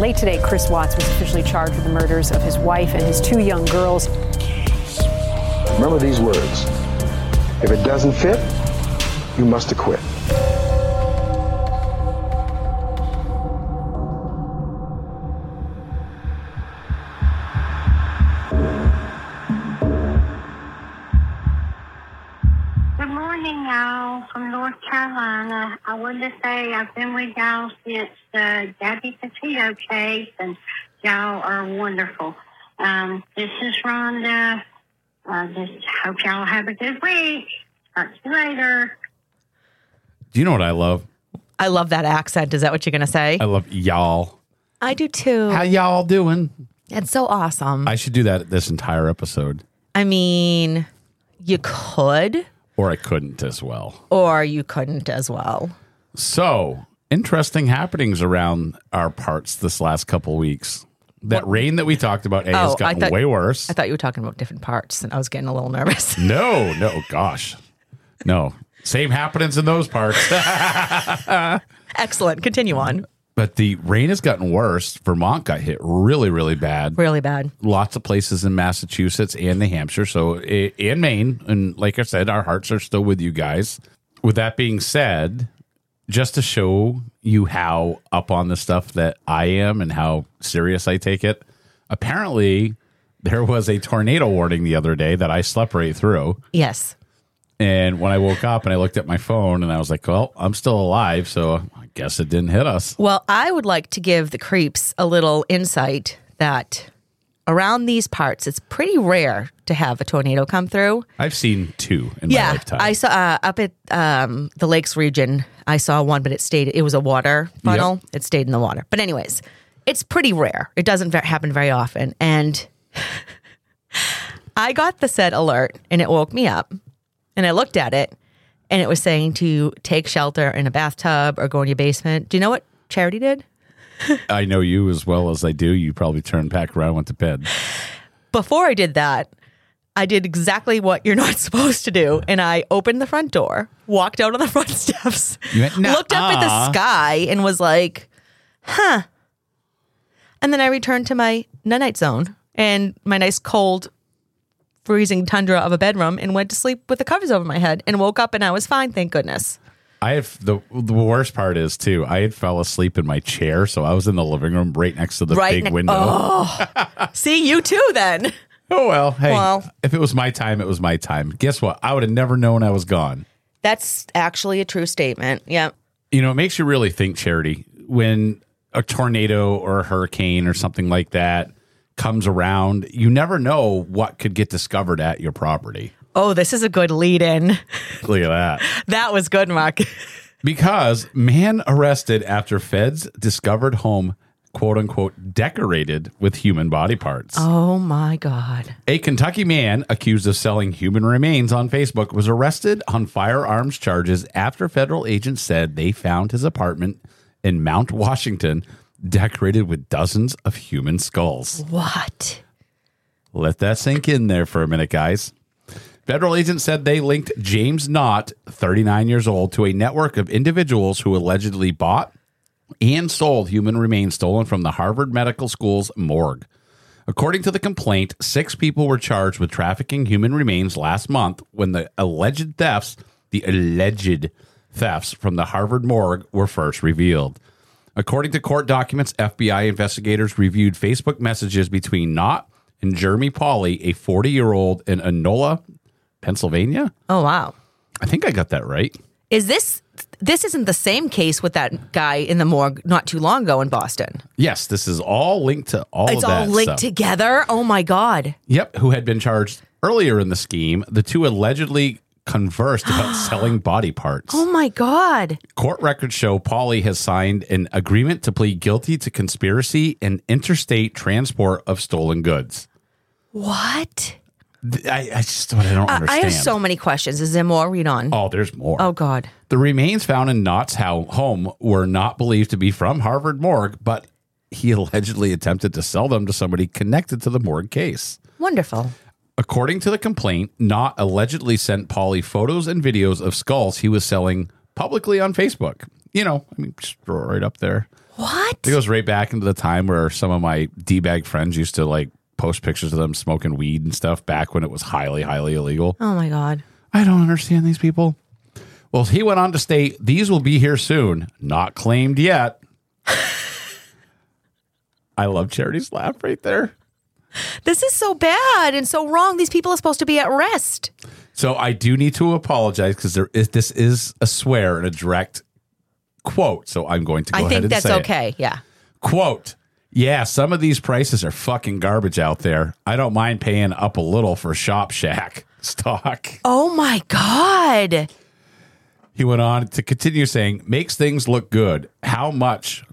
Late today, Chris Watts was officially charged with the murders of his wife and his two young girls. Remember these words. If it doesn't fit, you must acquit. Y'all, from North Carolina. I wanted to say I've been with y'all since the Gabby Petito case, and y'all are wonderful. Um, this is Rhonda. Uh, just hope y'all have a good week. Talk to you later. Do you know what I love? I love that accent. Is that what you're going to say? I love y'all. I do too. How y'all doing? It's so awesome. I, I should do that this entire episode, I mean, you could, or I couldn't as well. or you couldn't as well. So, interesting happenings around our parts this last couple weeks. That rain that we talked about A, has Oh, I gotten thought- way worse. I thought you were talking about different parts, and I was getting a little nervous. no, no, gosh. No. Same happenings in those parts. Excellent. Continue on. But the rain has gotten worse. Vermont got hit really, really bad. Really bad. Lots of places in Massachusetts and New Hampshire. So, i- and Maine. And like I said, our hearts are still with you guys. With that being said, just to show you how up on the stuff that I am and how serious I take it, apparently there was a tornado warning the other day that I slept right through. Yes. And when I woke up and I looked at my phone and I was like, well, I'm still alive. So guess it didn't hit us. Well, I would like to give the creeps a little insight that around these parts, it's pretty rare to have a tornado come through. I've seen two in my yeah, lifetime. I saw uh, up at um, the lakes region. I saw one, but it stayed. It was a water funnel. It stayed in the water. But anyways, it's pretty rare. It doesn't happen very often. And I got the said alert, and it woke me up. And I looked at it, and it was saying to take shelter in a bathtub or go in your basement. Do you know what Charity did? I know you as well as I do. You probably turned back around, and went to bed. before I did that, I did exactly what you're not supposed to do. And I opened the front door, walked out on the front steps, went, looked up at the sky, and was like, huh. And then I returned to my night zone and my nice cold, freezing tundra of a bedroom and went to sleep with the covers over my head and woke up and I was fine, thank goodness. I have the the worst part is too. I had fell asleep in my chair, so I was in the living room right next to the Right big ne- window. Oh. See, you too then. Oh well, hey, Well- if it was my time, it was my time. Guess what? I would have never known I was gone. That's actually a true statement. Yeah. You know, it makes you really think, Charity, when a tornado or a hurricane or something like that comes around, you never know what could get discovered at your property. Oh, this is a good lead in. Look at that. That was good, Mark. Because man arrested after feds discovered home, quote unquote, decorated with human body parts. Oh my God. A Kentucky man accused of selling human remains on Facebook was arrested on firearms charges after federal agents said they found his apartment in Mount Washington decorated with dozens of human skulls. What? Let that sink in there for a minute, guys. Federal agents said they linked James Knott, 39 years old, to a network of individuals who allegedly bought and sold human remains stolen from the Harvard Medical School's morgue. According to the complaint, six people were charged with trafficking human remains last month when the alleged thefts, the alleged thefts from the Harvard morgue were first revealed. According to court documents, FBI investigators reviewed Facebook messages between Knott and Jeremy Pauley, a 40 year old in Enola, Pennsylvania. Oh wow. I think I got that right. Is this this isn't the same case with that guy in the morgue not too long ago in Boston? Yes, this is all linked to all it's all linked stuff. together. Oh my god. Yep, who had been charged earlier in the scheme. The two allegedly conversed about selling body parts. Oh my God. Court records show Pauley has signed an agreement to plead guilty to conspiracy and interstate transport of stolen goods. What? I, I just I don't I- I have so many questions. Is there more? Read on. oh, there's more. Oh God. The remains found in Knott's ho- home were not believed to be from Harvard morgue, but he allegedly attempted to sell them to somebody connected to the morgue case. Wonderful. According to the complaint, Knott allegedly sent Pauley photos and videos of skulls he was selling publicly on Facebook. You know, I mean, just throw it right up there. What? It goes right back into the time where some of my D bag friends used to like post pictures of them smoking weed and stuff back when it was highly, highly illegal. Oh my God. I don't understand these people. Well, he went on to state these will be here soon, not claimed yet. I love Charity's laugh right there. This is so bad and so wrong. These people are supposed to be at rest. So I do need to apologize because there is this is a swear and a direct quote. So I'm going to go I ahead think and that's say it. okay. Yeah. Quote. Yeah, some of these prices are fucking garbage out there. I don't mind paying up a little for Shop Shack stock. Oh my God. He went on to continue saying, makes things look good. How much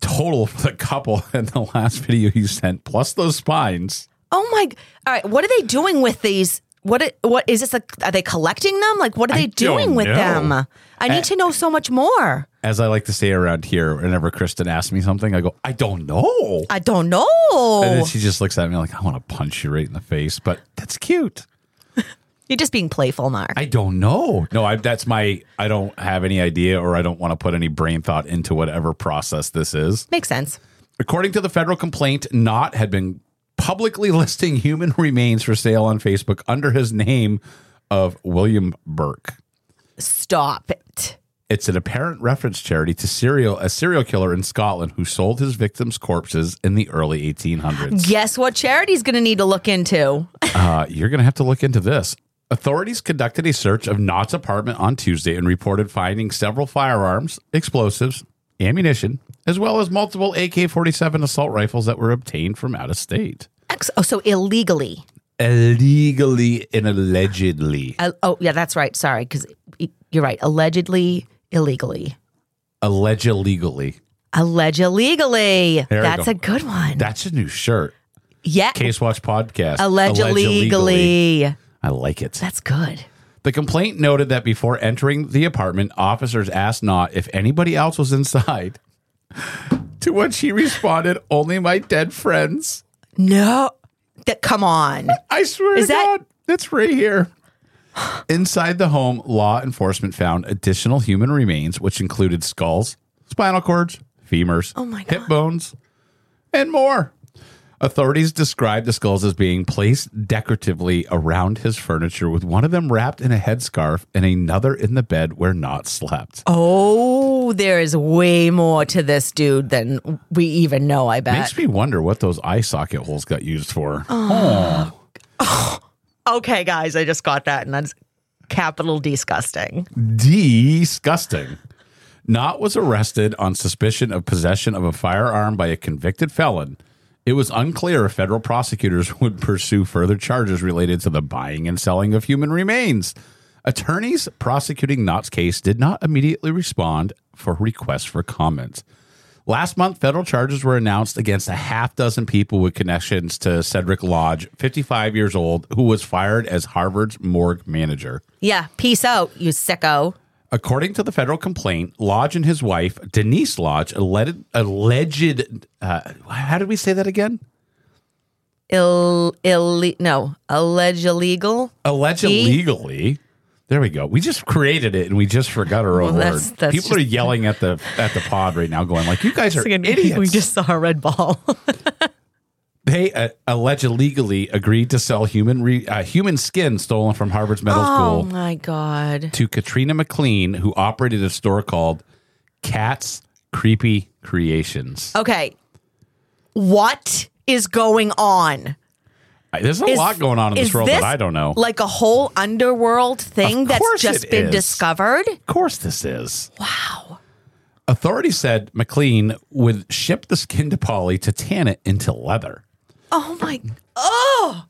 total for the couple in the last video you sent, plus those spines? Oh my. All right. What are they doing with these? What? What is this? A, are they collecting them? Like, what are I they doing with know. them? I need to know so much more. As I like to say around here, whenever Kristen asks me something, I go, I don't know. I don't know. And then she just looks at me like, I want to punch you right in the face, but that's cute. You're just being playful, Mark. I don't know. No, I, that's my, I don't have any idea or I don't want to put any brain thought into whatever process this is. Makes sense. According to the federal complaint, Knott had been publicly listing human remains for sale on Facebook under his name of William Burke. Stop it. It's an apparent reference charity to serial a serial killer in Scotland who sold his victims' corpses in the early 1800s. Guess what charity's going to need to look into? Uh, you're going to have to look into this. Authorities conducted a search of Knott's apartment on Tuesday and reported finding several firearms, explosives, ammunition, as well as multiple AK 47 assault rifles that were obtained from out of state. Ex- oh, so illegally. Illegally and allegedly. Uh, oh, yeah, that's right. Sorry, because you're right. Allegedly, illegally. Alleged legally. Alleged illegally. There That's go. a good one. That's a new shirt. yeah. Case Watch Podcast. Alleged illegally. I like it. That's good. The complaint noted that before entering the apartment, officers asked Knott if anybody else was inside. To which he responded, Only my dead friends. No. That, come on. I swear Is to that- God, it's right here. Inside the home, law enforcement found additional human remains, which included skulls, spinal cords, femurs, Oh my hip bones, and more. Authorities described the skulls as being placed decoratively around his furniture, with one of them wrapped in a headscarf and another in the bed where Knott slept. Oh, there is way more to this dude than we even know, I bet. Makes me wonder what those eye socket holes got used for. Oh. okay, guys, I just got that, and that's capital disgusting. disgusting. Knott was arrested on suspicion of possession of a firearm by a convicted felon. It was unclear if federal prosecutors would pursue further charges related to the buying and selling of human remains. Attorneys prosecuting Knott's case did not immediately respond for requests for comment. Last month, federal charges were announced against a half dozen people with connections to Cedric Lodge, 55 years old, who was fired as Harvard's morgue manager. Yeah, peace out, you sicko. According to the federal complaint, Lodge and his wife, Denise Lodge, alleged, alleged uh, how did we say that again? Ill, ill, no, alleged illegal. Alleged illegally. There we go. We just created it and we just forgot our own Well, that's- word. that's People are yelling at the at the pod right now, going like, "You guys are idiots." We just saw a red ball. they uh, alleged legally agreed to sell human re, uh, human skin stolen from Harvard's medical School. oh school my god. to Katrina McLean, who operated a store called Kat's Creepy Creations. Okay, what is going on? There's a Is- lot going on in this is world that I don't know. Like a whole underworld thing that's just been is. discovered. Of course, this is. Wow. Authorities said McLean would ship the skin to Pauley to tan it into leather. Oh my! Oh,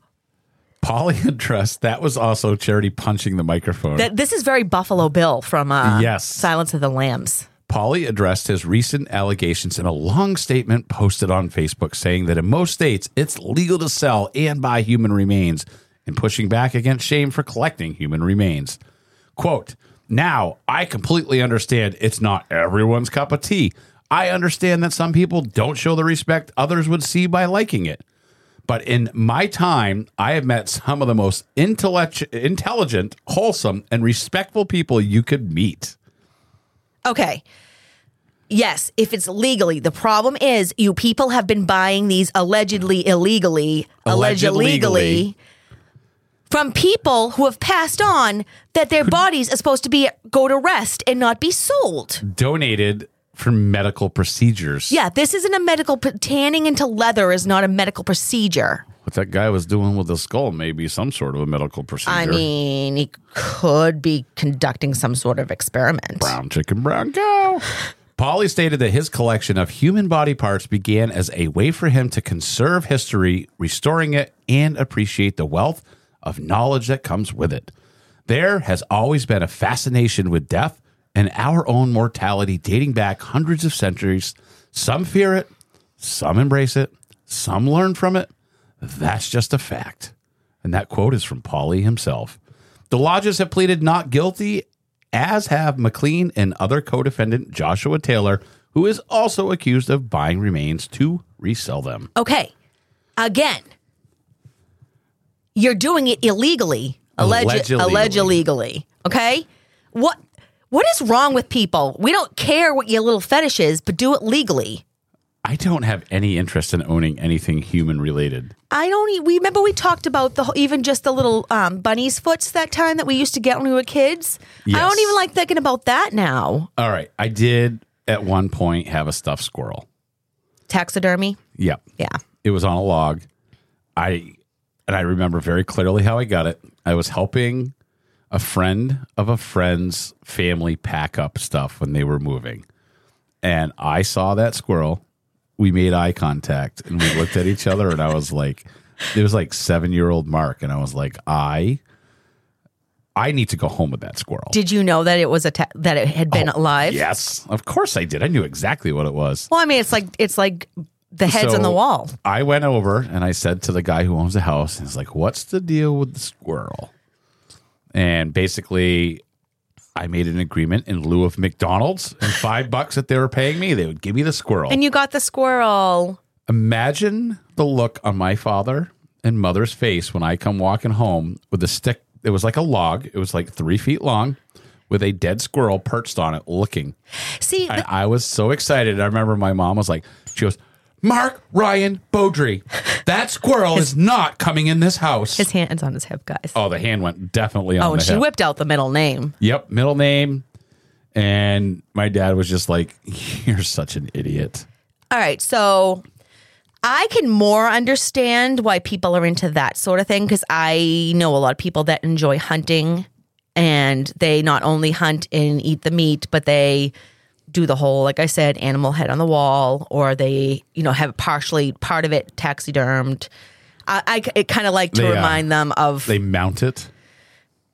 Pauley addressed that was also Charity punching the microphone. That this is very Buffalo Bill from uh, Yes. Silence of the Lambs. Pauley addressed his recent allegations in a long statement posted on Facebook saying that in most states it's legal to sell and buy human remains and pushing back against shame for collecting human remains. Quote, now I completely understand it's not everyone's cup of tea. I understand that some people don't show the respect others would see by liking it. But in my time, I have met some of the most intellect- intelligent, wholesome, and respectful people you could meet. Okay. Yes, if it's legally. The problem is you people have been buying these allegedly illegally, alleged Alleged illegally legally. from people who have passed on that their bodies are supposed to be go to rest and not be sold. Donated for medical procedures. Yeah, this isn't a medical tanning into leather is not a medical procedure. What that guy was doing with the skull may be some sort of a medical procedure. I mean, he could be conducting some sort of experiment. brown chicken, brown cow. Pauley stated that his collection of human body parts began as a way for him to conserve history, restoring it, and appreciate the wealth of knowledge that comes with it. There has always been a fascination with death and our own mortality dating back hundreds of centuries. Some fear it, some embrace it, some learn from it. That's just a fact. And that quote is from Pauley himself. The lodges have pleaded not guilty, as have McLean and other co defendant Joshua Taylor, who is also accused of buying remains to resell them. Okay. Again, you're doing it illegally. Alleged, Alleged alleged illegally. Okay. What what is wrong with people? We don't care what your little fetish is, but do it legally. I don't have any interest in owning anything human related. I don't. We remember we talked about the even just the little um, bunny's foots that time that we used to get when we were kids. I don't even like thinking about that now. All right. I did at one point have a stuffed squirrel. Taxidermy. Yep. Yeah. It was on a log. I and I remember very clearly how I got it. I was helping a friend of a friend's family pack up stuff when they were moving. And I saw that squirrel. We made eye contact and we looked at each other and I was like it was like 7-year-old Mark and I was like I I need to go home with that squirrel. Did you know that it was a ta- that it had been oh, alive? Oh, Yes, of course I did. I knew exactly what it was. Well, I mean, it's like it's like the heads on the wall. I went over and I said to the guy who owns the house, and he's like, "What's the deal with the squirrel?" And basically, I made an agreement in lieu of McDonald's and five bucks that they were paying me, they would give me the squirrel. And you got the squirrel. Imagine the look on my father and mother's face when I come walking home with a stick. It was like a log. It was like three feet long, with a dead squirrel perched on it, looking. See, I, I was so excited. I remember my mom was like, she goes, Mark Ryan Beaudry, that squirrel is not coming in this house. his hand's on his hip, guys. oh, the hand went definitely on Oh, and the she hip. whipped out the middle name. Yep, middle name. And my dad was just like, "You're such an idiot." All right, so I can more understand why people are into that sort of thing because I know a lot of people that enjoy hunting and they not only hunt and eat the meat, but they do the whole, like I said, animal head on the wall, or they, you know, have partially part of it taxidermed. I, I it kind of like to They, uh, remind them of They mount it.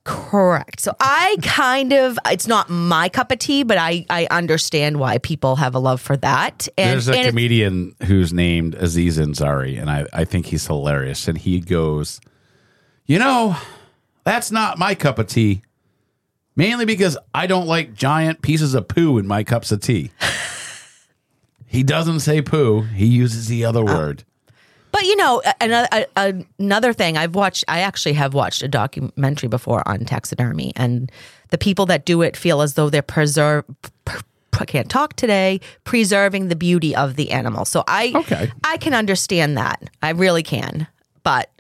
Correct. So I kind of it's not my cup of tea, but I I understand why people have a love for that. And, There's a and comedian who's named Aziz Ansari, and I, I think he's hilarious. And he goes, You know, that's not my cup of tea. Mainly because I don't like giant pieces of poo in my cups of tea. he doesn't say poo, he uses the other uh, word. but you know another another thing I've watched. I actually have watched a documentary before on taxidermy, and the people that do it feel as though they're preserve. pr- I can't talk today. Preserving the beauty of the animal. So I Okay. I can understand that. I really can. But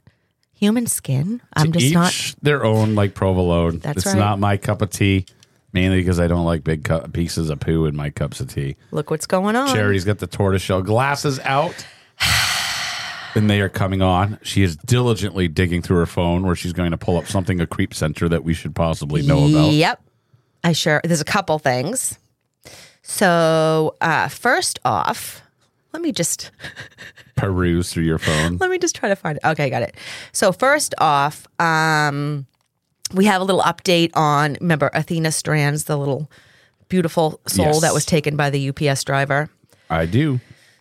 human skin, I'm just Each not. their own, like provolone. That's it's right. not my cup of tea, mainly because I don't like big cu- pieces of poo in my cups of tea. Look what's going on. Charity's got the tortoiseshell glasses out. And they are coming on. She is diligently digging through her phone where she's going to pull up something a creep center that we should possibly know about. Yep. I sure. There's a couple things. So, uh, first off, Let me just Peruse through your phone. let me just try to find it. Okay, got it. So first off, um, we have a little update on remember Athena Strands, the little beautiful soul Yes. that was taken by the UPS driver. I do.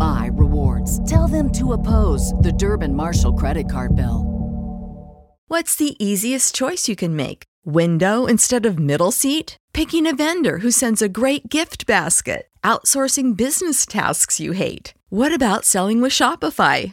my rewards. Tell them to oppose the Durbin Marshall credit card bill. What's the easiest choice you can make? Window instead of middle seat? Picking a vendor who sends a great gift basket? Outsourcing business tasks you hate? What about selling with Shopify?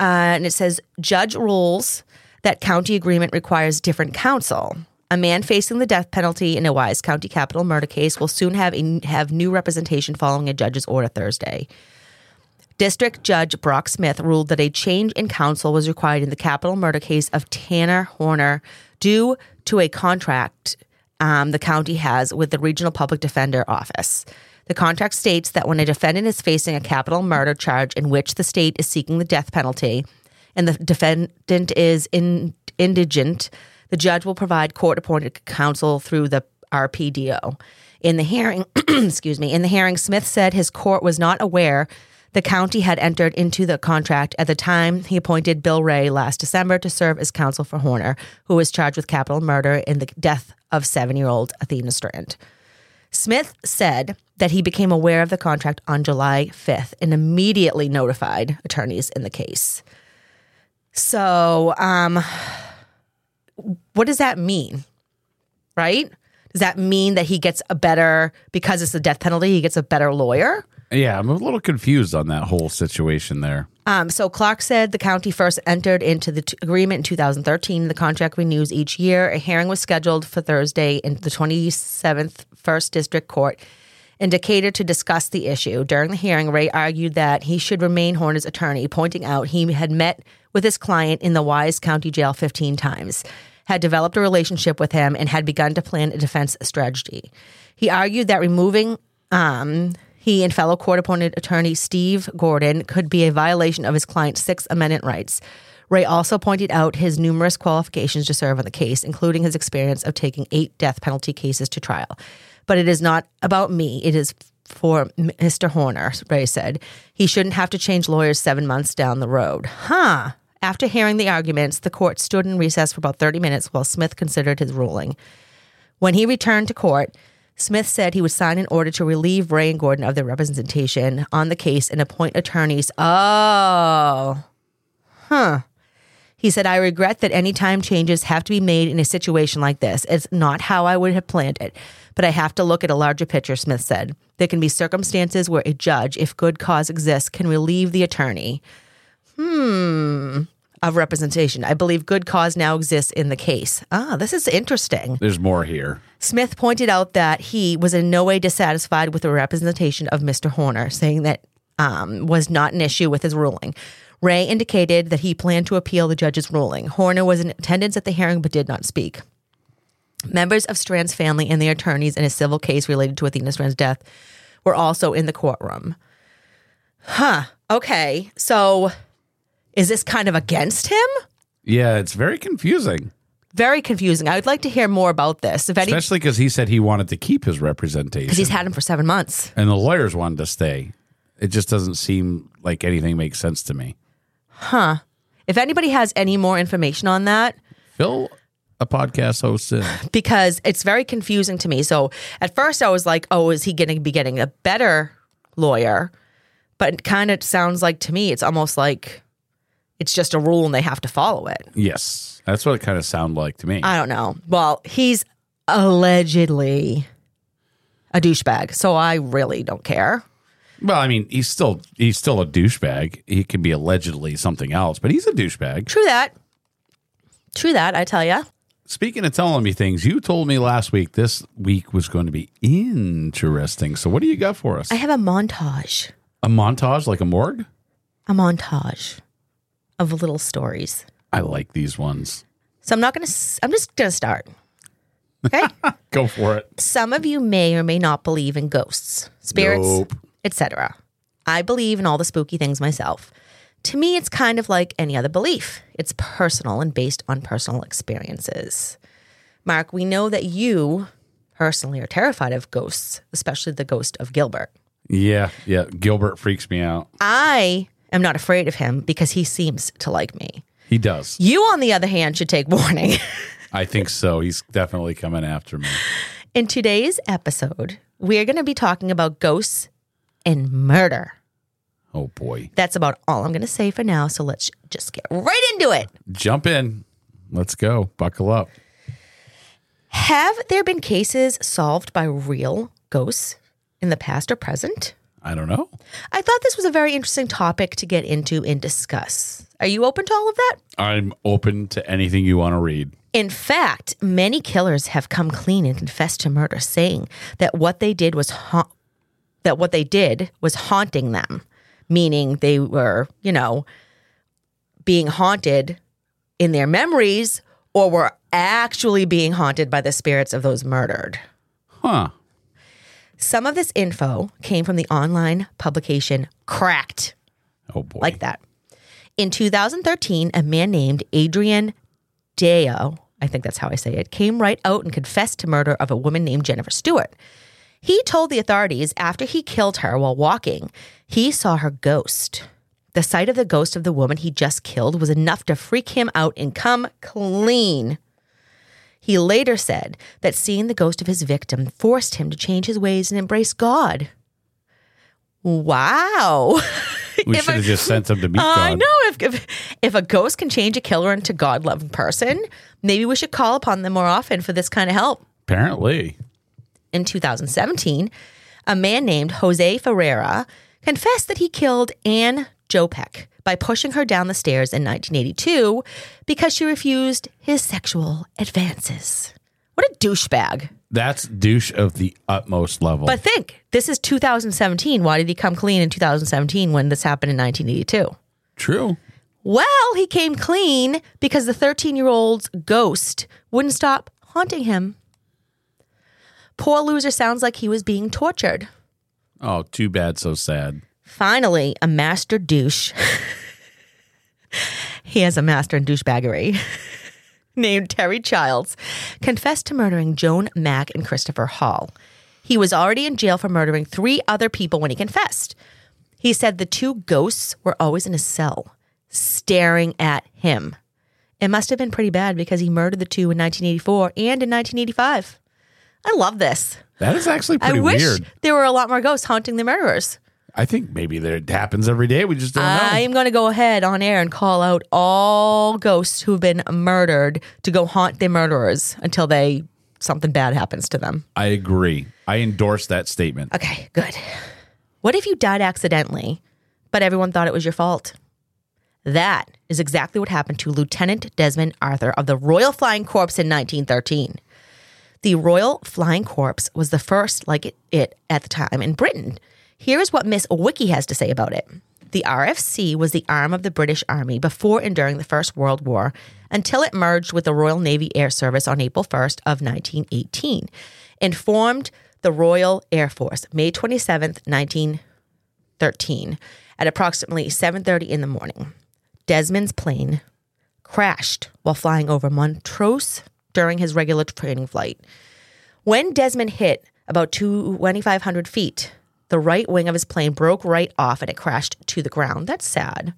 Uh, and it says judge rules that county agreement requires different counsel. A man facing the death penalty in a Wise County capital murder case will soon have a, have new representation following a judge's order Thursday. District Judge Brock Smith ruled that a change in counsel was required in the capital murder case of Tanner Horner due to a contract um, the county has with the Regional Public Defender Office. The contract states that when a defendant is facing a capital murder charge in which the state is seeking the death penalty and the defendant is in, indigent, the judge will provide court appointed counsel through the RPDO. In the hearing, excuse me, in the hearing, Smith said his court was not aware the county had entered into the contract at the time he appointed Bill Ray last December to serve as counsel for Horner, who was charged with capital murder in the death of seven year old Athena Strand. Smith said that he became aware of the contract on July 5th and immediately notified attorneys in the case. So, um, what does that mean? Right? Does that mean that he gets a better, because it's the death penalty, he gets a better lawyer? Yeah, I'm a little confused on that whole situation there. Um, so Clark said the county first entered into the t- agreement in 2013. The contract renews each year. A hearing was scheduled for Thursday in the 27th First District Court in Decatur to discuss the issue. During the hearing, Ray argued that he should remain Horner's attorney, pointing out he had met with his client in the Wise County Jail 15 times, had developed a relationship with him, and had begun to plan a defense strategy. He argued that removing um, he and fellow court appointed attorney Steve Gordon could be a violation of his client's Sixth Amendment rights. Ray also pointed out his numerous qualifications to serve on the case, including his experience of taking eight death penalty cases to trial. But it is not about me, it is for Mr. Horner, Ray said. He shouldn't have to change lawyers seven months down the road. Huh. After hearing the arguments, the court stood in recess for about 30 minutes while Smith considered his ruling. When he returned to court, Smith said he would sign an order to relieve Ray and Gordon of their representation on the case and appoint attorneys. Oh, huh. He said, I regret that any time changes have to be made in a situation like this. It's not how I would have planned it, but I have to look at a larger picture, Smith said. There can be circumstances where a judge, if good cause exists, can relieve the attorney. Hmm. Of representation. I believe good cause now exists in the case. Ah, this is interesting. There's more here. Smith pointed out that he was in no way dissatisfied with the representation of Mr. Horner, saying that um, was not an issue with his ruling. Ray indicated that he planned to appeal the judge's ruling. Horner was in attendance at the hearing but did not speak. Members of Strand's family and the attorneys in a civil case related to Athena Strand's death were also in the courtroom. Huh. Okay. So is this kind of against him? Yeah, it's very confusing, Very confusing. I would like to hear more about this. If any, especially because he said he wanted to keep his representation, because he's had him for seven months. and the lawyers wanted to stay. It just doesn't seem like anything makes sense to me. Huh. If anybody has any more information on that, Fill a podcast host in. because it's very confusing to me. So at first I was like, oh, is he going to be getting a better lawyer? But it kind of sounds like to me, it's almost like it's just a rule and they have to follow it. Yes, that's what it kind of sounded like to me. I don't know. Well, he's allegedly a douchebag. So I really don't care. well, I mean, he's still he's still a douchebag. He can be allegedly something else, but he's a douchebag. True that. True that, I tell you. Speaking of telling me things, you told me last week this week was going to be interesting. So, what do you got for us? I have a montage, A montage like a morgue? a montage of little stories. I like these ones. So I'm not going to, I'm just going to start. Okay. Go for it. Some of you may or may not believe in ghosts, spirits, Nope. etc. I believe in all the spooky things myself. To me, it's kind of like any other belief. It's personal and based on personal experiences. Mark, we know that you personally are terrified of ghosts, especially the ghost of Gilbert. Yeah, yeah. Gilbert freaks me out. I am not afraid of him because he seems to like me. He does. You, on the other hand, should take warning. I think so. He's definitely coming after me. In today's episode, we're going to be talking about ghosts and murder. Oh boy. That's about all I'm going to say for now. So let's just get right into it. Jump in. Let's go. Buckle up. Have there been cases solved by real ghosts in the past or present? I don't know. I thought this was a very interesting topic to get into and discuss. Are you open to all of that? I'm open to anything you want to read. In fact, many killers have come clean and confessed to murder, saying that what they did was ha- that what they did was haunting them, meaning they were, you know, being haunted in their memories or were actually being haunted by the spirits of those murdered. Huh. Some of this info came from the online publication Cracked, Oh boy. like that. In 2013, a man named Adrian Deo, I think that's how I say it, came right out and confessed to murder of a woman named Jennifer Stewart. He told the authorities after he killed her while walking, he saw her ghost. The sight of the ghost of the woman he just killed was enough to freak him out and come clean. He later said that seeing the ghost of his victim forced him to change his ways and embrace God. Wow. we should I- have just sent him to meet I God. know if, if if a ghost can change a killer into God loving person, maybe we should call upon them more often for this kind of help. Apparently. In 2017, a man named Jose Ferreira confessed that he killed Anne Jopek by pushing her down the stairs in 1982 because she refused his sexual advances. What a douchebag. That's douche of the utmost level. But think, this is 2017. Why did he come clean in 2017 when this happened in 1982? True. Well, he came clean because the 13 year old's ghost wouldn't stop haunting him. Poor loser sounds like he was being tortured. Oh, too bad, so sad. Finally, a master douche. he has a master in douchebaggery. Named Terry Childs, confessed to murdering Joan Mack and Christopher Hall. He was already in jail for murdering three other people when he confessed. He said the two ghosts were always in a cell, staring at him. It must have been pretty bad because he murdered the two in 1984 and in 1985. I love this. That is actually I pretty wish weird. there were a lot more ghosts haunting the murderers. I think maybe that it happens every day. We just don't know. I am going to go ahead on air and call out all ghosts who've been murdered to go haunt their murderers until they something bad happens to them. I agree. I endorse that statement. Okay, good. What if you died accidentally, but everyone thought it was your fault? That is exactly what happened to Lieutenant Desmond Arthur of the Royal Flying Corps in 1913. The Royal Flying Corps was the first like it, it at the time in Britain. Here's what Miss Wiki has to say about it. The RFC was the arm of the British Army before and during the First World War until it merged with the Royal Navy Air Service on April 1st of 1918 and formed the Royal Air Force May 27th, 1913 at approximately 7:30 in the morning. Desmond's plane crashed while flying over Montrose during his regular training flight. When Desmond hit about 2,500 feet, the right wing of his plane broke right off and it crashed to the ground. That's sad.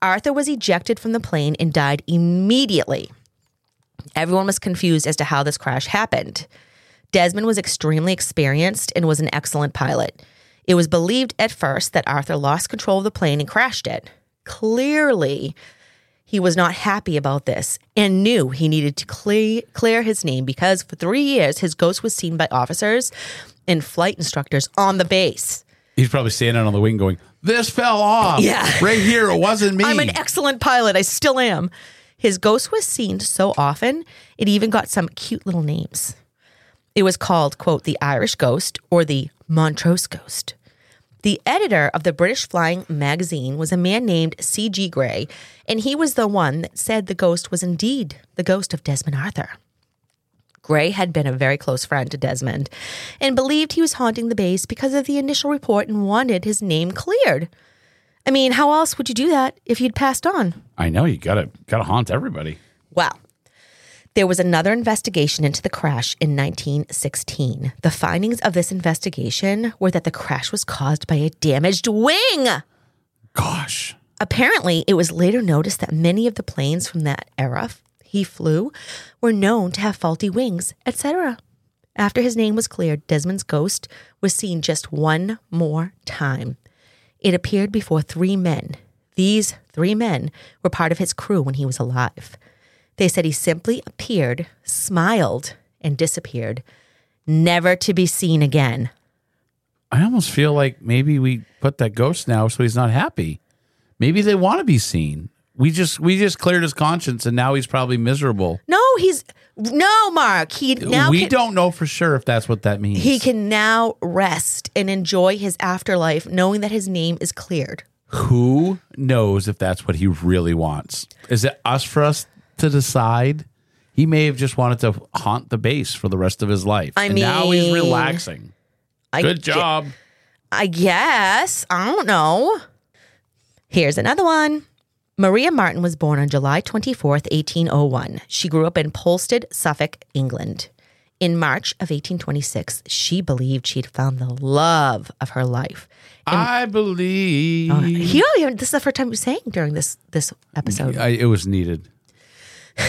Arthur was ejected from the plane and died immediately. Everyone was confused as to how this crash happened. Desmond was extremely experienced and was an excellent pilot. It was believed at first that Arthur lost control of the plane and crashed it. Clearly, he was not happy about this and knew he needed to clear, clear his name because for three years his ghost was seen by officers and flight instructors on the base. He's probably standing on the wing going, This fell off. Yeah. Right here. It wasn't me. I'm an excellent pilot. I still am. His ghost was seen so often, it even got some cute little names. It was called, quote, the Irish ghost or the Montrose ghost. The editor of the British Flying magazine was a man named C.G. Gray, and he was the one that said the ghost was indeed the ghost of Desmond Arthur. Gray had been a very close friend to Desmond and believed he was haunting the base because of the initial report and wanted his name cleared. I mean, how else would you do that if you'd passed on? I know. You got to gotta haunt everybody. Well, there was another investigation into the crash in 1916. The findings of this investigation were that the crash was caused by a damaged wing. Gosh. Apparently, it was later noticed that many of the planes from that era he flew were known to have faulty wings, etc. After his name was cleared, Desmond's ghost was seen just one more time. It appeared before three men. These three men were part of his crew when he was alive. They said he simply appeared, smiled, and disappeared, never to be seen again. I almost feel like maybe we put that ghost now so he's not happy. Maybe they want to be seen. We just we just cleared his conscience and now he's probably miserable. No, he's no Mark. He now we can, don't know for sure if that's what that means. he can now rest and enjoy his afterlife, knowing that his name is cleared. Who knows if that's what he really wants? Is it us for us to decide? He may have just wanted to haunt the base for the rest of his life. I and now he's relaxing. I Good job. I guess. I don't know. Here's another one. Maria Marten was born on July 24th, 1801. She grew up in Polstead, Suffolk, England. In March of 1826, she believed she'd found the love of her life. I believe Oh, he this is the first time was saying during this this episode. I, it was needed.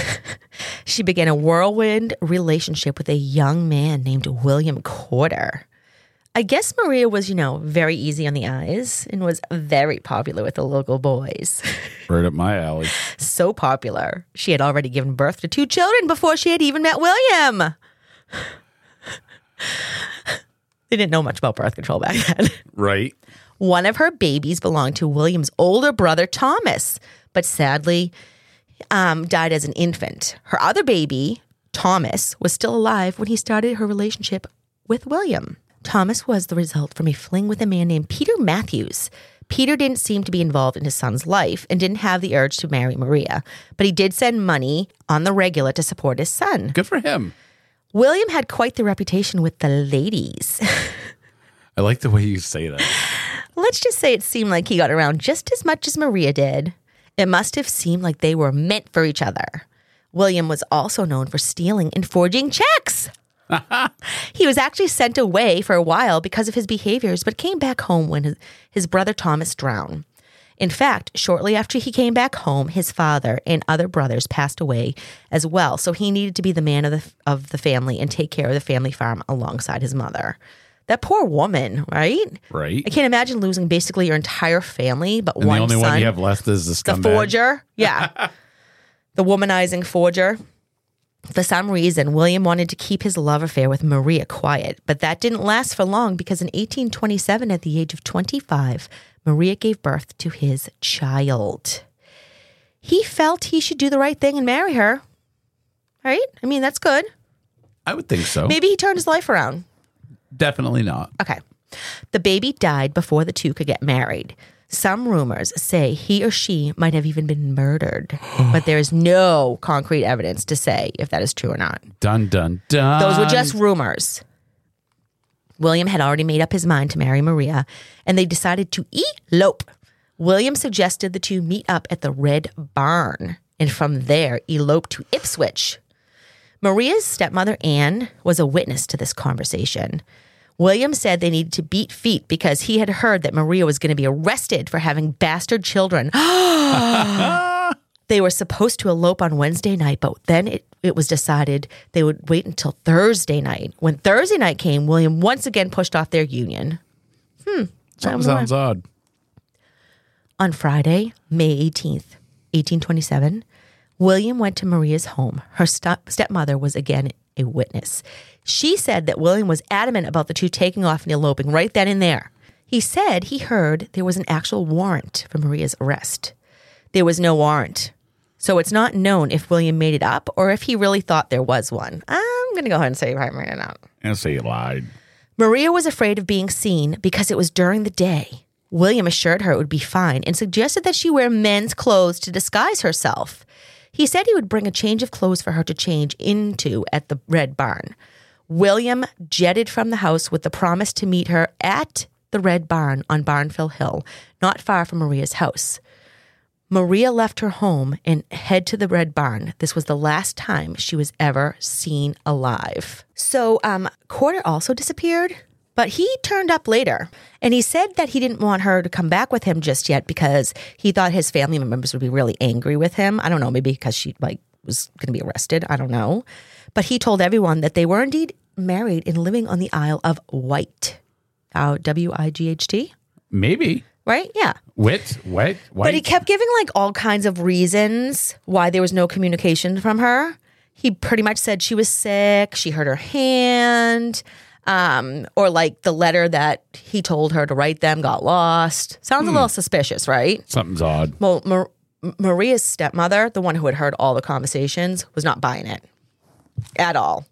She began a whirlwind relationship with a young man named William Corder. I guess Maria was, you know, very easy on the eyes and was very popular with the local boys. Right up my alley. so popular. She had already given birth to two children before she had even met William. they didn't know much about birth control back then. Right. One of her babies belonged to William's older brother, Thomas, but sadly um, died as an infant. Her other baby, Thomas, was still alive when he started her relationship with William. Thomas was the result from a fling with a man named Peter Matthews. Peter didn't seem to be involved in his son's life and didn't have the urge to marry Maria, but he did send money on the regular to support his son. Good for him. William had quite the reputation with the ladies. I like the way you say that. Let's just say it seemed like he got around just as much as Maria did. It must have seemed like they were meant for each other. William was also known for stealing and forging checks. he was actually sent away for a while because of his behaviors, but came back home when his, his brother Thomas drowned. In fact, shortly after he came back home, his father and other brothers passed away as well. So he needed to be the man of the of the family and take care of the family farm alongside his mother. That poor woman, right? Right. I can't imagine losing basically your entire family, but And one the only son, one you have left is the the forger. Yeah, the womanizing forger. For some reason, William wanted to keep his love affair with Maria quiet, but that didn't last for long because in 1827, at the age of 25, Maria gave birth to his child. He felt he should do the right thing and marry her. Right? I mean, that's good. I would think so. Maybe he turned his life around. Definitely not. Okay. The baby died before the two could get married. Some rumors say he or she might have even been murdered, but there is no concrete evidence to say if that is true or not. Dun dun dun. Those were just rumors. William had already made up his mind to marry Maria, and they decided to elope. William suggested the two meet up at the Red Barn, and from there elope to Ipswich. Maria's stepmother, Anne, was a witness to this conversation. William said they needed to beat feet because he had heard that Maria was going to be arrested for having bastard children. they were supposed to elope on Wednesday night, but then it, it was decided they would wait until Thursday night. When Thursday night came, William once again pushed off their union. Hmm. Something sounds odd. On Friday, May 18th, 1827, William went to Maria's home. Her step- stepmother was again a witness. She said that William was adamant about the two taking off and eloping right then and there. He said he heard there was an actual warrant for Maria's arrest. There was no warrant. So it's not known if William made it up or if he really thought there was one. I'm going to go ahead and say made it up. And say he lied. Maria was afraid of being seen because it was during the day. William assured her it would be fine and suggested that she wear men's clothes to disguise herself. He said he would bring a change of clothes for her to change into at the Red Barn. William jetted from the house with the promise to meet her at the Red Barn on Barnfield Hill, not far from Maria's house. Maria left her home and head to the Red Barn. This was the last time she was ever seen alive. So, um, Corder also disappeared, but he turned up later. And he said that he didn't want her to come back with him just yet because he thought his family members would be really angry with him. I don't know, maybe because she like was going to be arrested. I don't know. But he told everyone that they were indeed married and living on the Isle of Wight. Uh, W I G H T, Maybe. right? Yeah. Wit, wet, white. But he kept giving like all kinds of reasons why there was no communication from her. He pretty much said she was sick, she hurt her hand, um, or like the letter that he told her to write them got lost. Sounds a little suspicious, right? Something's odd. Well, Mar- Maria's stepmother, the one who had heard all the conversations, was not buying it at all.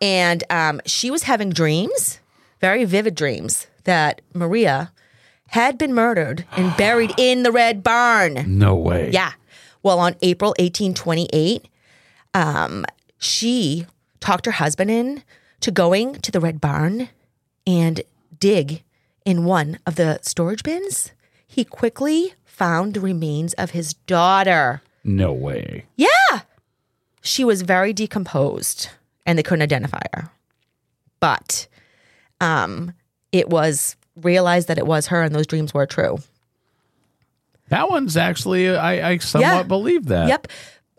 And um, she was having dreams, very vivid dreams, that Maria had been murdered and buried in the Red Barn. No way. Yeah. Well, on April 1828, um, she talked her husband in to going to the Red Barn and dig in one of the storage bins. He quickly found the remains of his daughter. No way. Yeah. She was very decomposed and they couldn't identify her. But um, it was realized that it was her and those dreams were true. That one's actually, I, I somewhat Yeah. believe that. Yep.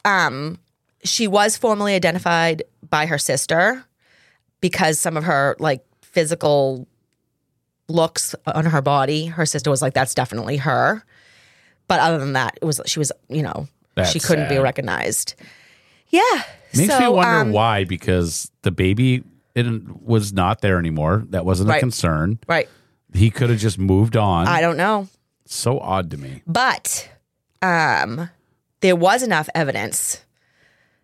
Um, she was formally identified by her sister because some of her like physical looks on her body, her sister was like, "That's definitely her." But other than that, it was she was you know That's she couldn't be recognized. Yeah. Makes so, me wonder um, why, because the baby it was not there anymore. That wasn't a concern. Right. He could have just moved on. I don't know. so odd to me. But um, there was enough evidence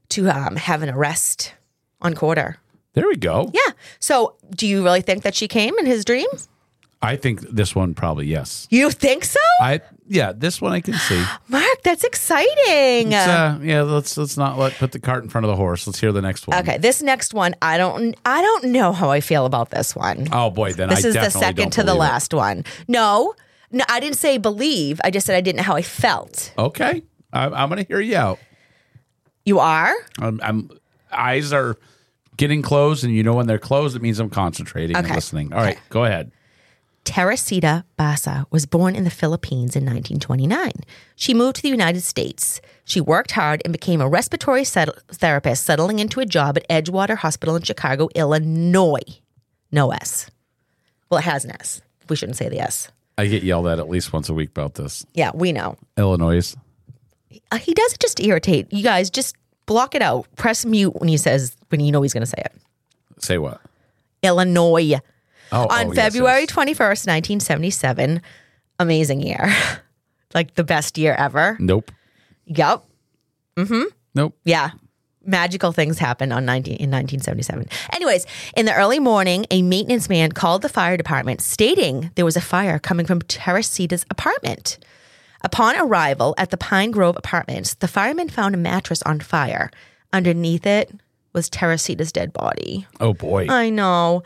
to um, have an arrest on Corder. There we go. Yeah. So, do you really think that she came in his dream? I think this one probably yes. You think so? I yeah, this one I can see. Mark, that's exciting. Uh, yeah, let's let's not let put the cart in front of the horse. Let's hear the next one. okay, this next one, I don't I don't know how I feel about this one. Oh boy, then this I is the second to the believe it. last one. No. No, I didn't say believe. I just said I didn't know how I felt. Okay, I, I'm going to hear you out. You are? I'm, I'm eyes are getting closed, and you know when they're closed, it means I'm concentrating and Okay. listening. All right, go ahead. Teresita Basa was born in the Philippines in 1929. She moved to the United States. She worked hard and became a respiratory settle- therapist, settling into a job at Edgewater Hospital in Chicago, Illinois. No S. Well, it has an S. We shouldn't say the S. I get yelled at at least once a week about this. Yeah, we know. Illinois. Uh, he does it just irritate. You guys just block it out. Press mute when he says, when you know he's going to say it. Say what? Illinois. Oh, on oh, yes, February yes. 21st, 1977. Amazing year. like the best year ever. Nope. Yep. Mm hmm. Nope. Yeah. Magical things happened on 19, in 1977. Anyways, in the early morning, a maintenance man called the fire department stating there was a fire coming from Teresita's apartment. Upon arrival at the Pine Grove apartments, the firemen found a mattress on fire. Underneath it was Teresita's dead body. Oh boy. I know.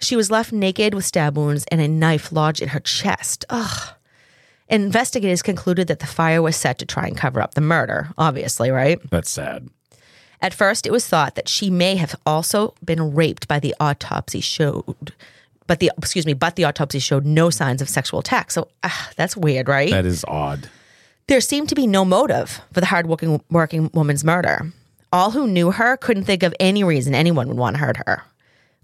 She was left naked with stab wounds and a knife lodged in her chest. Ugh. Investigators concluded that the fire was set to try and cover up the murder, obviously, right? That's sad. At first, it was thought that she may have also been raped by the autopsy showed but the excuse me, but the autopsy showed no signs of sexual attack. So ah, that's weird, right? That is odd. There seemed to be no motive for the hardworking working woman's murder. All who knew her couldn't think of any reason anyone would want to hurt her.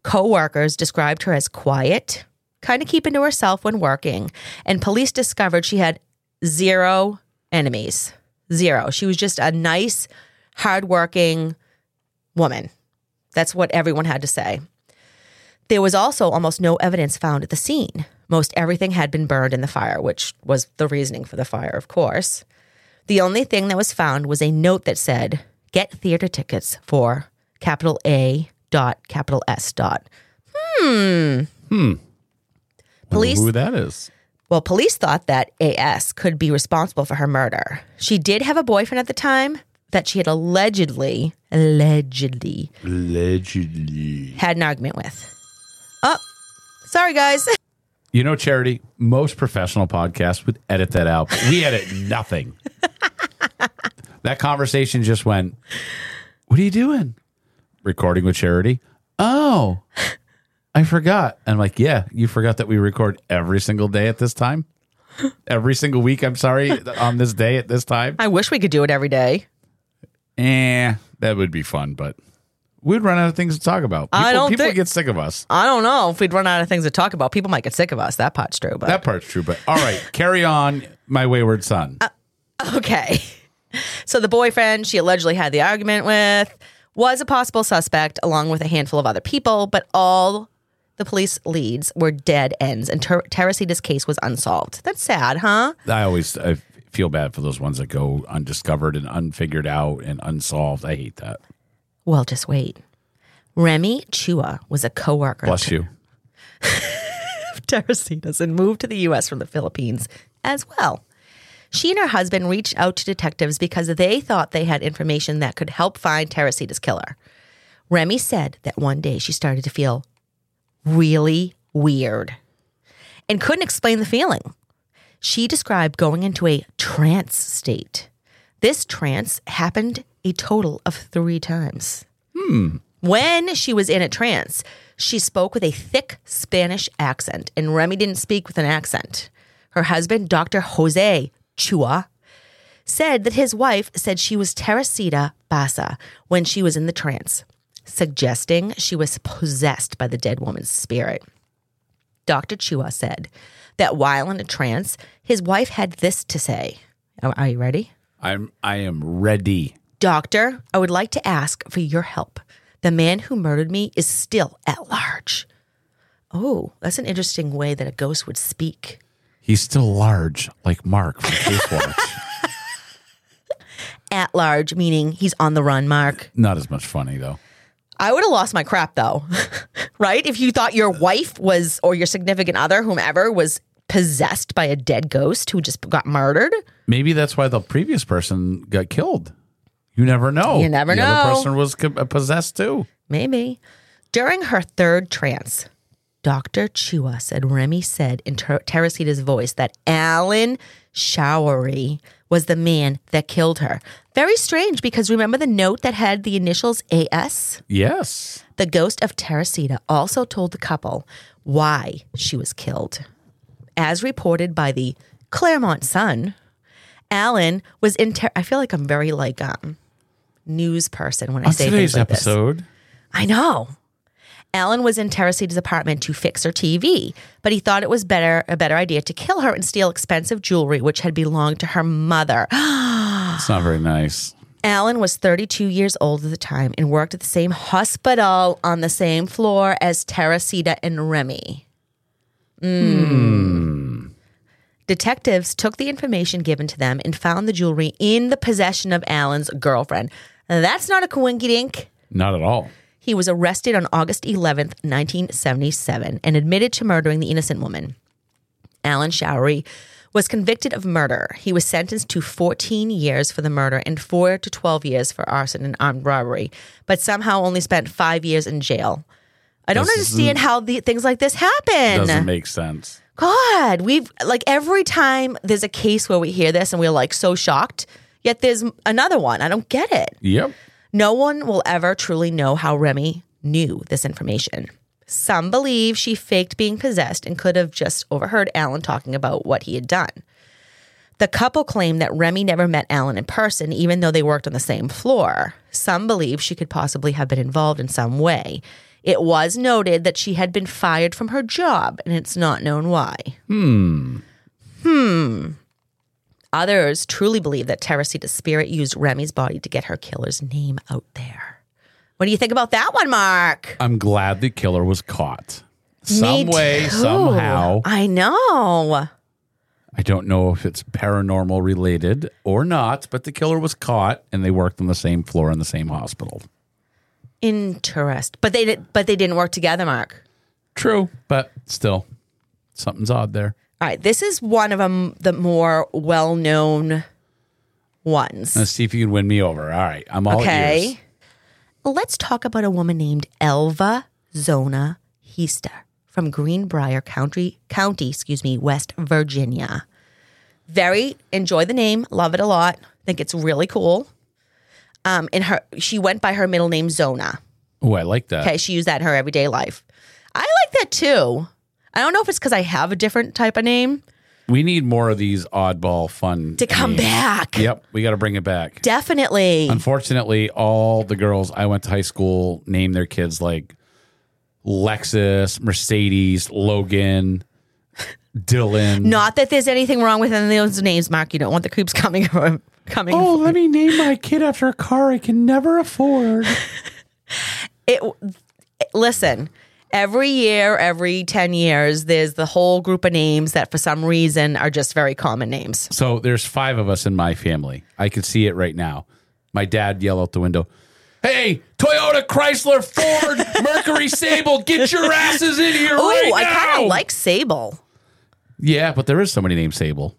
Co-workers described her as quiet, kind of keeping to herself when working, and police discovered she had zero enemies. Zero. She was just a nice, hardworking woman. That's what everyone had to say. There was also almost no evidence found at the scene. Most everything had been burned in the fire, which was the reasoning for the fire, of course. The only thing that was found was a note that said, Get theater tickets for capital A dot capital S dot. Hmm. Hmm. Police Who that is? well, police thought that AS could be responsible for her murder. She did have a boyfriend at the time that she had allegedly, allegedly Allegedly. had an argument with. Oh, sorry, guys. You know, Charity, most professional podcasts would edit that out. But we edit nothing. that conversation just went, What are you doing? Recording with Charity. Oh, I forgot. And I'm like, Yeah, you forgot that we record every single day at this time? Every single week, I'm sorry, on this day at this time? I wish we could do it every day. Eh, that would be fun, but we'd run out of things to talk about. People, I don't people think- get sick of us. I don't know if we'd run out of things to talk about. People might get sick of us. That part's true, but That part's true, but all right, carry on, my wayward son. Okay. So the boyfriend she allegedly had the argument with was a possible suspect along with a handful of other people, but all the police leads were dead ends and Ter- Teresita's case was unsolved. That's sad, huh? I always I feel bad for those ones that go undiscovered and unfigured out and unsolved. I hate that. Well, just wait. Remy Chua was a coworker Bless you. Teresita's and moved to the US from the Philippines as well. She and her husband reached out to detectives because they thought they had information that could help find Teresita's killer. Remy said that one day she started to feel really weird and couldn't explain the feeling. She described going into a trance state. This trance happened a total of three times. Hmm. When she was in a trance, she spoke with a thick Spanish accent, and Remy didn't speak with an accent. Her husband, Dr. Jose Chua, said that his wife said she was Teresita Basa when she was in the trance, suggesting she was possessed by the dead woman's spirit. Dr. Chua said that while in a trance, his wife had this to say. Are are you ready? I'm I am ready. Doctor, I would like to ask for your help. The man who murdered me is still at large. Oh, that's an interesting way that a ghost would speak. He's still large, like Mark from Case Watch. At large, meaning he's on the run, Mark. Not as much funny though. I would have lost my crap though, right? If you thought your wife was, or your significant other, whomever, was possessed by a dead ghost who just got murdered. Maybe that's why the previous person got killed. You never know. You never the know. The person was uh, possessed too. Maybe. During her third trance, Dr. Chua said Remy said in Ter- Teresita's voice that Alan Showery was the man that killed her. Very strange because remember the note that had the initials AS? Yes. The ghost of Teresita also told the couple why she was killed. As reported by the Claremont Sun, Alan was in. Ter- I feel like I'm very like um news person when I On say today's things like this. episode, I know. Alan was in Teresita's apartment to fix her TV, but he thought it was better a better idea to kill her and steal expensive jewelry which had belonged to her mother. it's not very nice. Alan was 32 years old at the time and worked at the same hospital on the same floor as Teresita and Remy. Mm. Detectives took the information given to them and found the jewelry in the possession of Alan's girlfriend. That's not a coinkydink. Not at all. He was arrested on August 11th, 1977, and admitted to murdering the innocent woman. Alan Showery was convicted of murder. He was sentenced to 14 years for the murder and 4 to 12 years for arson and armed robbery, but somehow only spent 5 years in jail. I don't This understand how the, things like this happen. Doesn't make sense. God, we've like every time there's a case where we hear this and we're like so shocked, yet there's another one. I don't get it. Yep. No one will ever truly know how Remy knew this information. Some believe she faked being possessed and could have just overheard Alan talking about what he had done. The couple claim that Remy never met Alan in person, even though they worked on the same floor. Some believe she could possibly have been involved in some way. It was noted that she had been fired from her job, and it's not known why. Hmm. Hmm. Others truly believe that Teresita's spirit used Remy's body to get her killer's name out there. What do you think about that one, Mark? I'm glad the killer was caught. Some Me way, too. somehow. I know. I don't know if it's paranormal related or not, but the killer was caught and they worked on the same floor in the same hospital. Interest. But they did but they didn't work together, Mark. True, but still, something's odd there. All right, this is one of them the more well-known ones. Let's see if you can win me over. All right, I'm all okay. ears. Let's talk about a woman named Elva Zona Heaster from Greenbrier County, County, excuse me, West Virginia. Very enjoy the name, love it a lot. Think it's really cool. Um, and her she went by her middle name Zona. Oh, I like that. Okay, she used that in her everyday life. I like that too. I don't know if it's because I have a different type of name. We need more of these oddball fun To come names. back. Yep, we got to bring it back. Definitely. Unfortunately, all the girls I went to high school named their kids like Lexus, Mercedes, Logan, Dylan. Not that there's anything wrong with any of those names, Mark. You don't want the creeps coming coming. Oh, let me name my kid after a car I can never afford. it listen every year every 10 years there's the whole group of names that for some reason are just very common names So there's five of us in my family. I can see it right now. My dad yell out the window, Hey, Toyota, Chrysler, Ford, Mercury, Sable, get your asses in here oh right i now. kind of like sable Yeah, but there is somebody named Sable.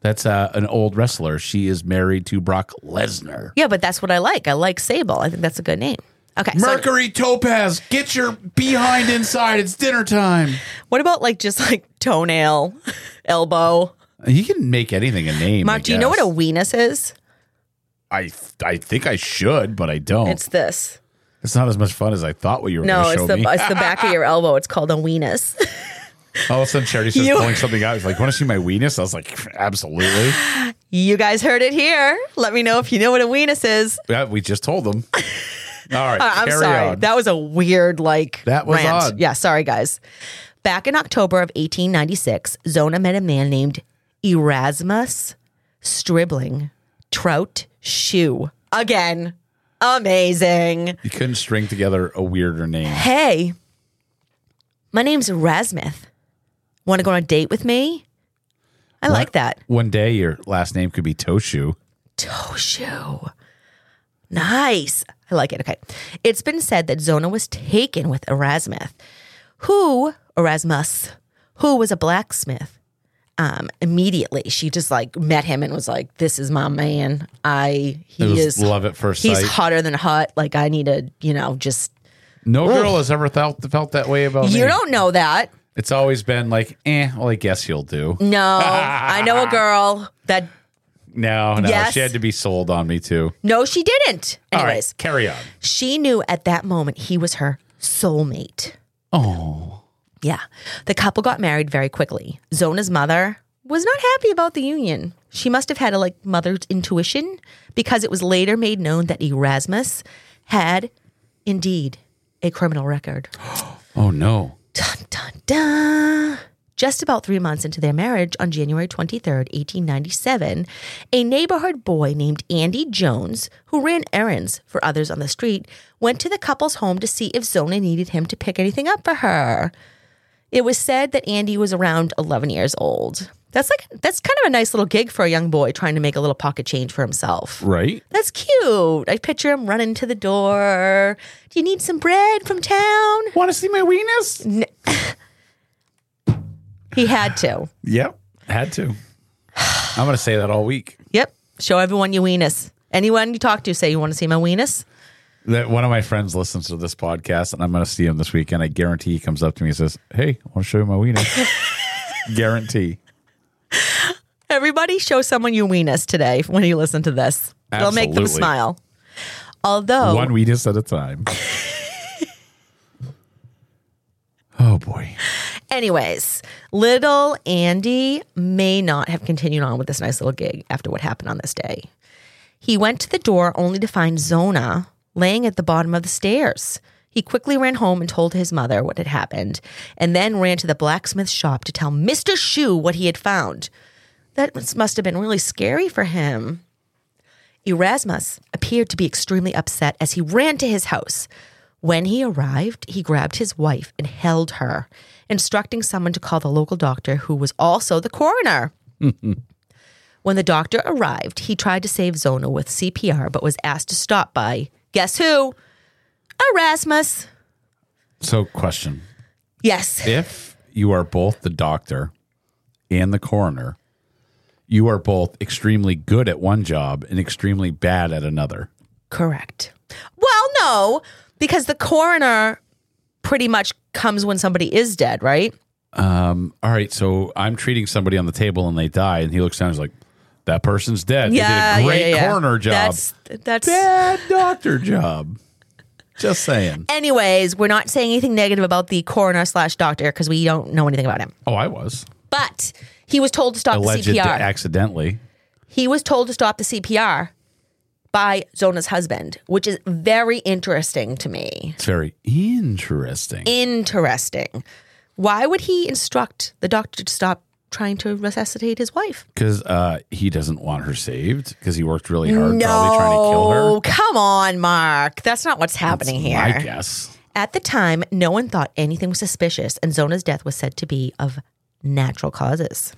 That's uh, an old wrestler. She is married to Brock Lesnar. yeah but that's what i like i like sable i think that's a good name okay so Mercury Topaz, get your behind inside. It's dinner time. what about like just like toenail elbow You can make anything a name. mark do you know what a weenus is I I think I should, but I don't. it's this It's not as much fun as I thought. What you were no going to it's show the me. it's the back of your elbow it's called a weenus All of a sudden, Charity starts You- pulling something out. He's like, "Want to see my weenus?" I was like, "Absolutely." you guys heard it here let me know if you know what a weenus is Yeah, we just told them. All right, Uh, I'm sorry. on. That was a weird like That was rant. odd. Yeah, sorry guys. Back in October of 1896, Zona met a man named Erasmus Stribling Trout Shue. Again, amazing. you couldn't string together a weirder name. Hey, my name's Erasmus. Want to go on a date with me? I like that. One day, your last name could be Toshu. Toshu. Nice. I like it. Okay. It's been said that Zona was taken with Erasmus, who, Erasmus, who was a blacksmith. Um, immediately she just like met him and was like, This is my man. I he It is love at first he's sight. hotter than hot. Like I need to, you know, just No Ugh. girl has ever felt felt that way about you me. don't know that. It's always been like, eh. Well, I guess you'll do. No. I know a girl that No, no, Yes. she had to be sold on me too. no, she didn't. All right, Anyways, carry on. she knew at that moment he was her soulmate. Oh, Yeah. The couple got married very quickly. Zona's mother was not happy about the union. She must have had a like mother's intuition because it was later made known that Erasmus had indeed a criminal record. oh no. Dun dun dun. Just about three months into their marriage, on January 23rd, 1897, a neighborhood boy named Andy Jones, who ran errands for others on the street, went to the couple's home to see if Zona needed him to pick anything up for her. It was said that Andy was around 11 years old. That's like that's kind of a nice little gig for a young boy trying to make a little pocket change for himself. Right? That's cute. I picture him running to the door. Do you need some bread from town? Want to see my weenus? He had to. Yep, had to. I'm going to say that all week. Yep. Show everyone your weenus. Anyone you talk to say you want to see my weenus? That one of my friends listens to this podcast, and I'm going to see him this weekend. I guarantee he comes up to me and says, "Hey, I want to show you my weenus." guarantee. Everybody show someone your weenus today when you listen to this. It'll make them smile. Although One weenus at a time. Oh boy. Anyways, little Andy may not have continued on with this nice little gig after what happened on this day. He went to the door only to find Zona laying at the bottom of the stairs. He quickly ran home and told his mother what had happened, and then ran to the blacksmith shop to tell Mr. Shue what he had found. That must have been really scary for him. Erasmus appeared to be extremely upset as he ran to his house. When he arrived, he grabbed his wife and held her, instructing someone to call the local doctor, who was also the coroner. when the doctor arrived, he tried to save Zona with CPR, but was asked to stop by guess who? Erasmus. So, question: Yes. If you are both the doctor and the coroner, you are both extremely good at one job and extremely bad at another. Correct. Well, no, because the coroner pretty much comes when somebody is dead, right? Um, all right, so I'm treating somebody on the table and they die, and he looks down and is like, that person's dead. Yeah, they did a great yeah, yeah. coroner job. That's that's bad doctor job. Just saying. Anyways, we're not saying anything negative about the coroner slash doctor because we don't know anything about him. Oh, I was. But he was told to stop Alleged the CPR. accidentally. he was told to stop the CPR by Zona's husband, which is very interesting to me. It's very interesting. Interesting. Why would he instruct the doctor to stop trying to resuscitate his wife? Because uh, he doesn't want her saved because he worked really hard, probably trying to kill her. Oh, come on, Mark. That's not what's happening here. I guess. At the time, no one thought anything was suspicious, and Zona's death was said to be of natural causes.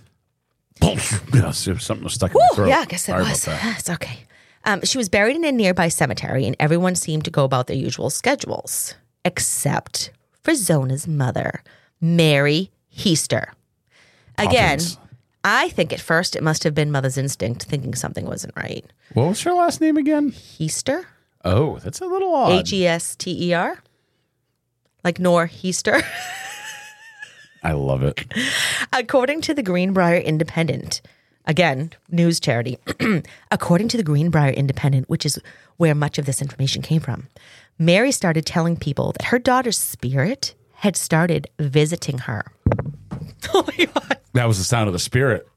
yes, something was stuck in my throat. yeah, I guess it Sorry was. It's okay. Um, she was buried in a nearby cemetery, and everyone seemed to go about their usual schedules, except for Zona's mother, Mary Heaster. Again, Poppins. I think at first it must have been mother's instinct thinking something wasn't right. What was her last name again? Heaster? Oh, that's a little odd. H E S T E R? Like Nor Heaster? I love it. According to the Greenbrier Independent, again, news charity, according to the Greenbrier Independent, which is where much of this information came from, Mary started telling people that her daughter's spirit had started visiting her. Oh my God. That was the sound of the spirit.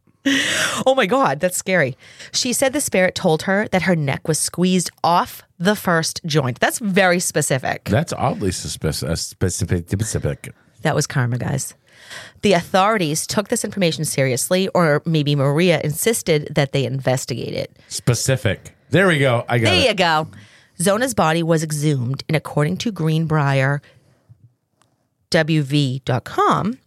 Oh my God, that's scary. She said the spirit told her that her neck was squeezed off the first joint. That's very specific. That's oddly suspicious. Specific. Specific. That was karma, guys. The authorities took this information seriously, or maybe Maria insisted that they investigate it. Specific. There we go. I got There it. you go. Zona's body was exhumed, and according to Greenbrier WV.com,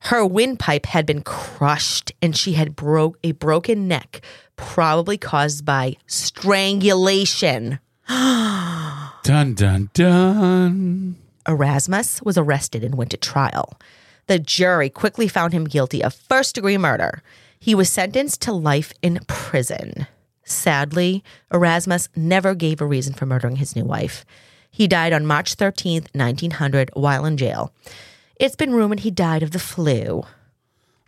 her windpipe had been crushed and she had broke a broken neck, probably caused by strangulation. Dun dun dun. Erasmus was arrested and went to trial. The jury quickly found him guilty of first degree murder. He was sentenced to life in prison. Sadly, Erasmus never gave a reason for murdering his new wife. He died on March 13th, 1900, while in jail. It's been rumored he died of the flu.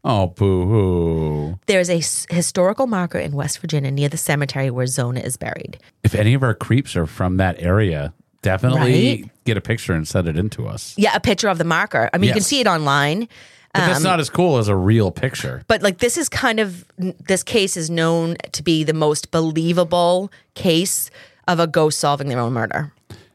Oh, boo hoo. There's a s- historical marker in West Virginia near the cemetery where Zona is buried. If any of our creeps are from that area, definitely Right? get a picture and send it in to us. Yeah, a picture of the marker. I mean, you can see it online. But that's Um, not as cool as a real picture. but like this is kind of this case is known to be the most believable case of a ghost solving their own murder.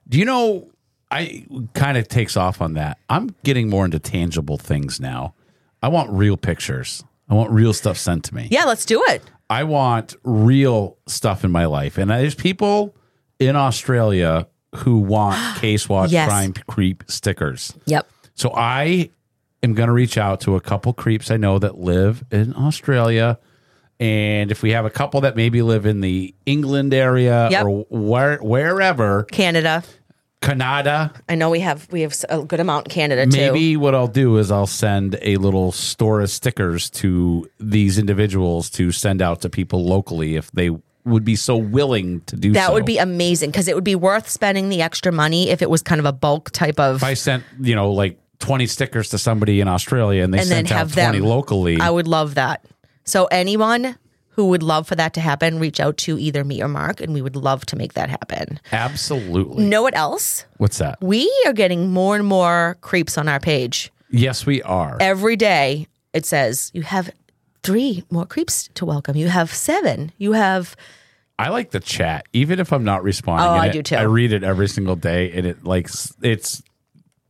Do you know? I kind of takes off on that. I'm getting more into tangible things now. I want real pictures. I want real stuff sent to me. Yeah, let's do it. I want real stuff in my life. And there's people in Australia who want Case Watch Yes. Crime Creep stickers. Yep. So I am going to reach out to a couple creeps I know that live in Australia. And if we have a couple that maybe live in the England area Yep. or where, wherever, Canada. Canada, I know we have we have a good amount in Canada too. maybe what I'll do is I'll send a little store of stickers to these individuals to send out to people locally if they would be so willing to do that so. would be amazing because it would be worth spending the extra money if it was kind of a bulk type of if I sent, you know, like 20 stickers to somebody in Australia and they and then sent out have 20 them locally. I would love that. So anyone who would love for that to happen, reach out to either me or Mark, and we would love to make that happen. Absolutely. Know what else? What's that? We are getting more and more creeps on our page. Yes, we are. Every day it says you have three more creeps to welcome. You have seven. You have I like the chat, even if I'm not responding. Oh, I it, do too. I read it every single day, and it like it's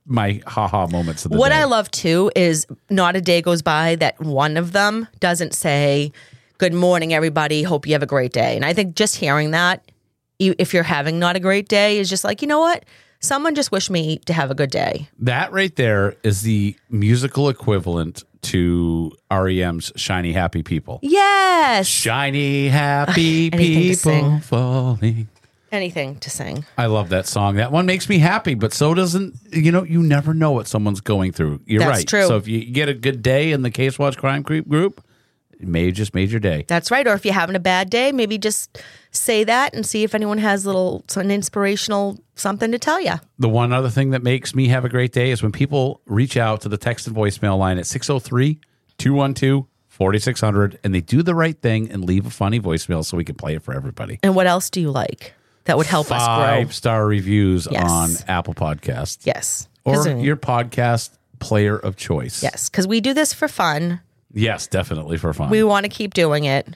my haha moments of the what day. I love too is not a day goes by that one of them doesn't say, Good morning, everybody. Hope you have a great day. And I think just hearing that, you, if you're having not a great day, is just like, you know what? Someone just wished me to have a good day. That right there is the musical equivalent to REM's "Shiny Happy People." Yes. Shiny happy Anything to people sing. falling. Anything to sing. I love that song. That one makes me happy, but so doesn't you know? You never know what someone's going through. You're That's right. true. So if you get a good day in the Case Watch Crime Creep group, may have just made your day. That's right. Or if you're having a bad day, maybe just say that and see if anyone has a little an inspirational something to tell you. The one other thing that makes me have a great day is when people reach out to the text and voicemail line at 603 212 4600 and they do the right thing and leave a funny voicemail so we can play it for everybody. And what else do you like that would help us grow? Five star reviews Yes. on Apple Podcasts. Yes. Or uh, your podcast player of choice. Yes, because we do this for fun. Yes, definitely for fun. We want to keep doing it.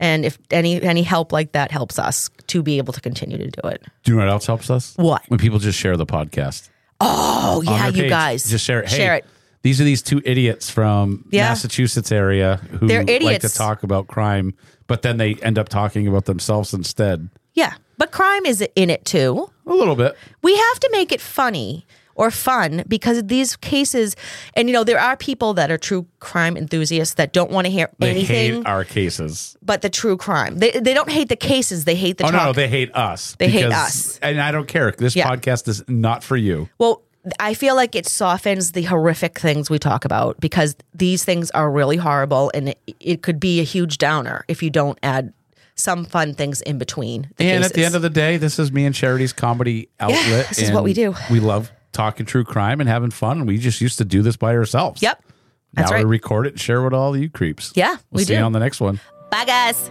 And if any any help like that helps us to be able to continue to do it. do you know what else helps us? What? When people just share the podcast. Oh yeah, you page. guys. Just share it. Hey, Share it. These are these two idiots from Yeah. Massachusetts area who They're like to talk about crime, but then they end up talking about themselves instead. Yeah. But crime is in it too. A little bit. We have to make it funny or fun because these cases and you know there are people that are true crime enthusiasts that don't want to hear They anything hate our cases. but the true crime. They they don't hate the cases, they hate the oh talk. no, they hate us. They hate us. and I don't care. This Yeah. podcast is not for you. Well, I feel like it softens the horrific things we talk about because these things are really horrible and it, it could be a huge downer if you don't add some fun things in between. The and at the end of the day, this is me and Charity's comedy outlet. this is what we do. We love talking true crime and having fun. And we just used to do this by ourselves. Yep. That's now right. we record it and share with all you creeps. Yeah, We'll we see do. you on the next one. Bye, guys.